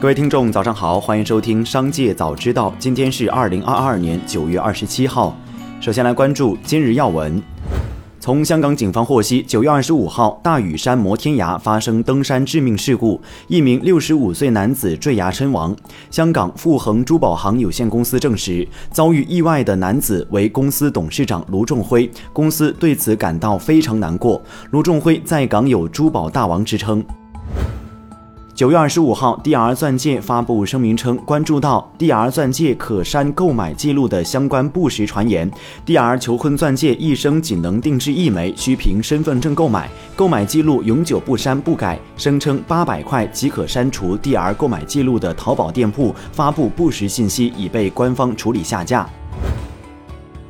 各位听众，早上好，欢迎收听《商界早知道》。今天是二零二二年九月二十七号。首先来关注今日要闻。从香港警方获悉，九月二十五号，大屿山摩天崖发生登山致命事故，一名六十五岁男子坠崖身亡。香港富恒珠宝行有限公司证实，遭遇意外的男子为公司董事长卢仲辉，公司对此感到非常难过。卢仲辉在港有“珠宝大王”之称。九月二十五号，DR 钻戒发布声明称，关注到 DR 钻戒可删购买记录的相关不实传言。DR 求婚钻戒一生仅能定制一枚，需凭身份证购买，购买记录永久不删不改。声称八百块即可删除 DR 购买记录的淘宝店铺发布不实信息，已被官方处理下架。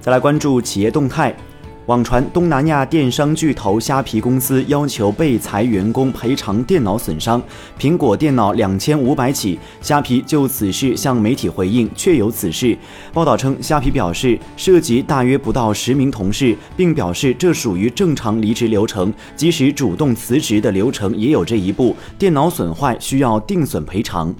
再来关注企业动态。网传东南亚电商巨头虾皮公司要求被裁员工赔偿电脑损伤，苹果电脑两千五百起。虾皮就此事向媒体回应，确有此事。报道称，虾皮表示涉及大约不到十名同事，并表示这属于正常离职流程，即使主动辞职的流程也有这一步。电脑损坏需要定损赔偿。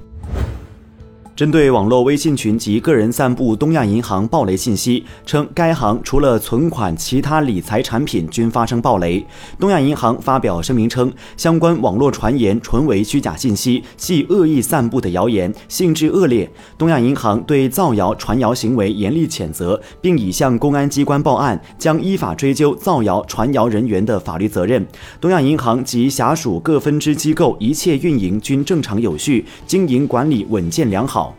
针对网络微信群及个人散布东亚银行暴雷信息，称该行除了存款，其他理财产品均发生暴雷。东亚银行发表声明称，相关网络传言纯为虚假信息，系恶意散布的谣言，性质恶劣。东亚银行对造谣传谣行为严厉谴责，并已向公安机关报案，将依法追究造谣传谣人员的法律责任。东亚银行及辖属各分支机构一切运营均正常有序，经营管理稳健良好。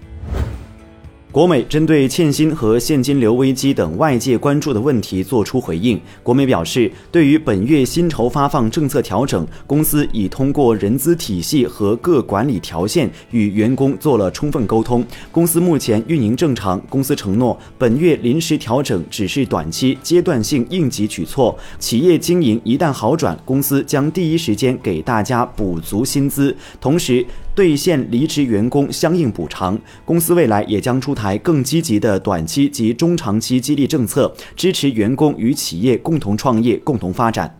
国美针对欠薪和现金流危机等外界关注的问题作出回应。国美表示，对于本月薪酬发放政策调整，公司已通过人资体系和各管理条线与员工做了充分沟通。公司目前运营正常。公司承诺，本月临时调整只是短期阶段性应急举措，企业经营一旦好转，公司将第一时间给大家补足薪资，同时。兑现离职员工相应补偿，公司未来也将出台更积极的短期及中长期激励政策，支持员工与企业共同创业、共同发展。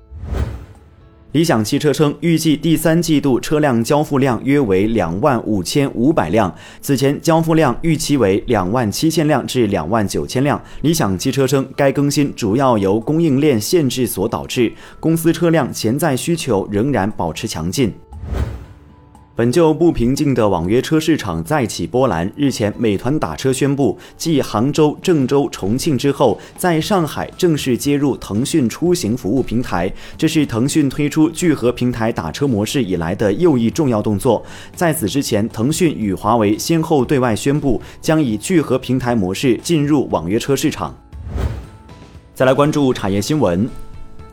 理想汽车称，预计第三季度车辆交付量约为两万五千五百辆，此前交付量预期为两万七千辆至两万九千辆。理想汽车称，该更新主要由供应链限制所导致，公司车辆潜在需求仍然保持强劲。本就不平静的网约车市场再起波澜。日前，美团打车宣布，继杭州、郑州、重庆之后，在上海正式接入腾讯出行服务平台。这是腾讯推出聚合平台打车模式以来的又一重要动作。在此之前，腾讯与华为先后对外宣布，将以聚合平台模式进入网约车市场。再来关注产业新闻。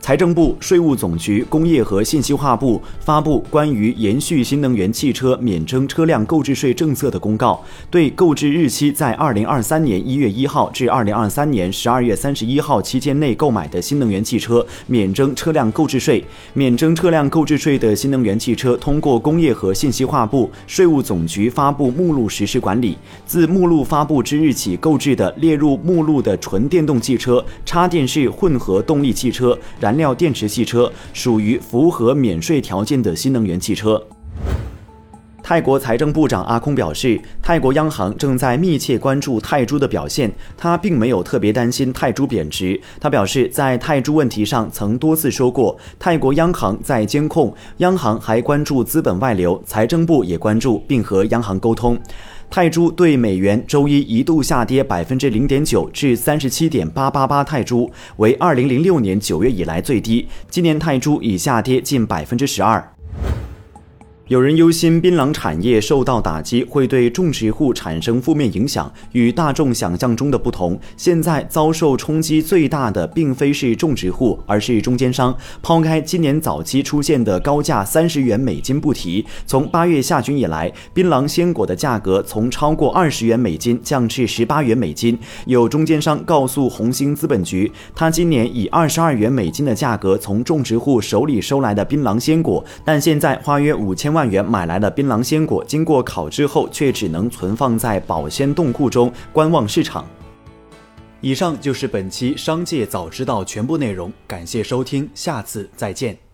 财政部、税务总局、工业和信息化部发布关于延续新能源汽车免征车辆购置税政策的公告，对购置日期在二零二三年一月一号至二零二三年十二月三十一号期间内购买的新能源汽车免征车辆购置税。免征车辆购置税的新能源汽车，通过工业和信息化部、税务总局发布目录实施管理。自目录发布之日起购置的列入目录的纯电动汽车、插电式混合动力汽车、燃料电池汽车属于符合免税条件的新能源汽车。泰国财政部长阿空表示，泰国央行正在密切关注泰铢的表现，他并没有特别担心泰铢贬值。他表示，在泰铢问题上曾多次说过，泰国央行在监控，央行还关注资本外流，财政部也关注，并和央行沟通。泰铢对美元周一一度下跌百分之零点九至三十七点八八八泰铢，为二零零六年九月以来最低。今年泰铢已下跌近百分之十二。有人忧心槟榔产业受到打击会对种植户产生负面影响。与大众想象中的不同，现在遭受冲击最大的并非是种植户，而是中间商。抛开今年早期出现的高价三十元美金不提，从八月下旬以来，槟榔鲜果的价格从超过二十元美金降至十八元美金。有中间商告诉红星资本局，他今年以二十二元美金的价格从种植户手里收来的槟榔鲜果，但现在花约五千万。万元买来的槟榔鲜果，经过烤制后却只能存放在保鲜冻库中观望市场。以上就是本期商界早知道全部内容，感谢收听，下次再见。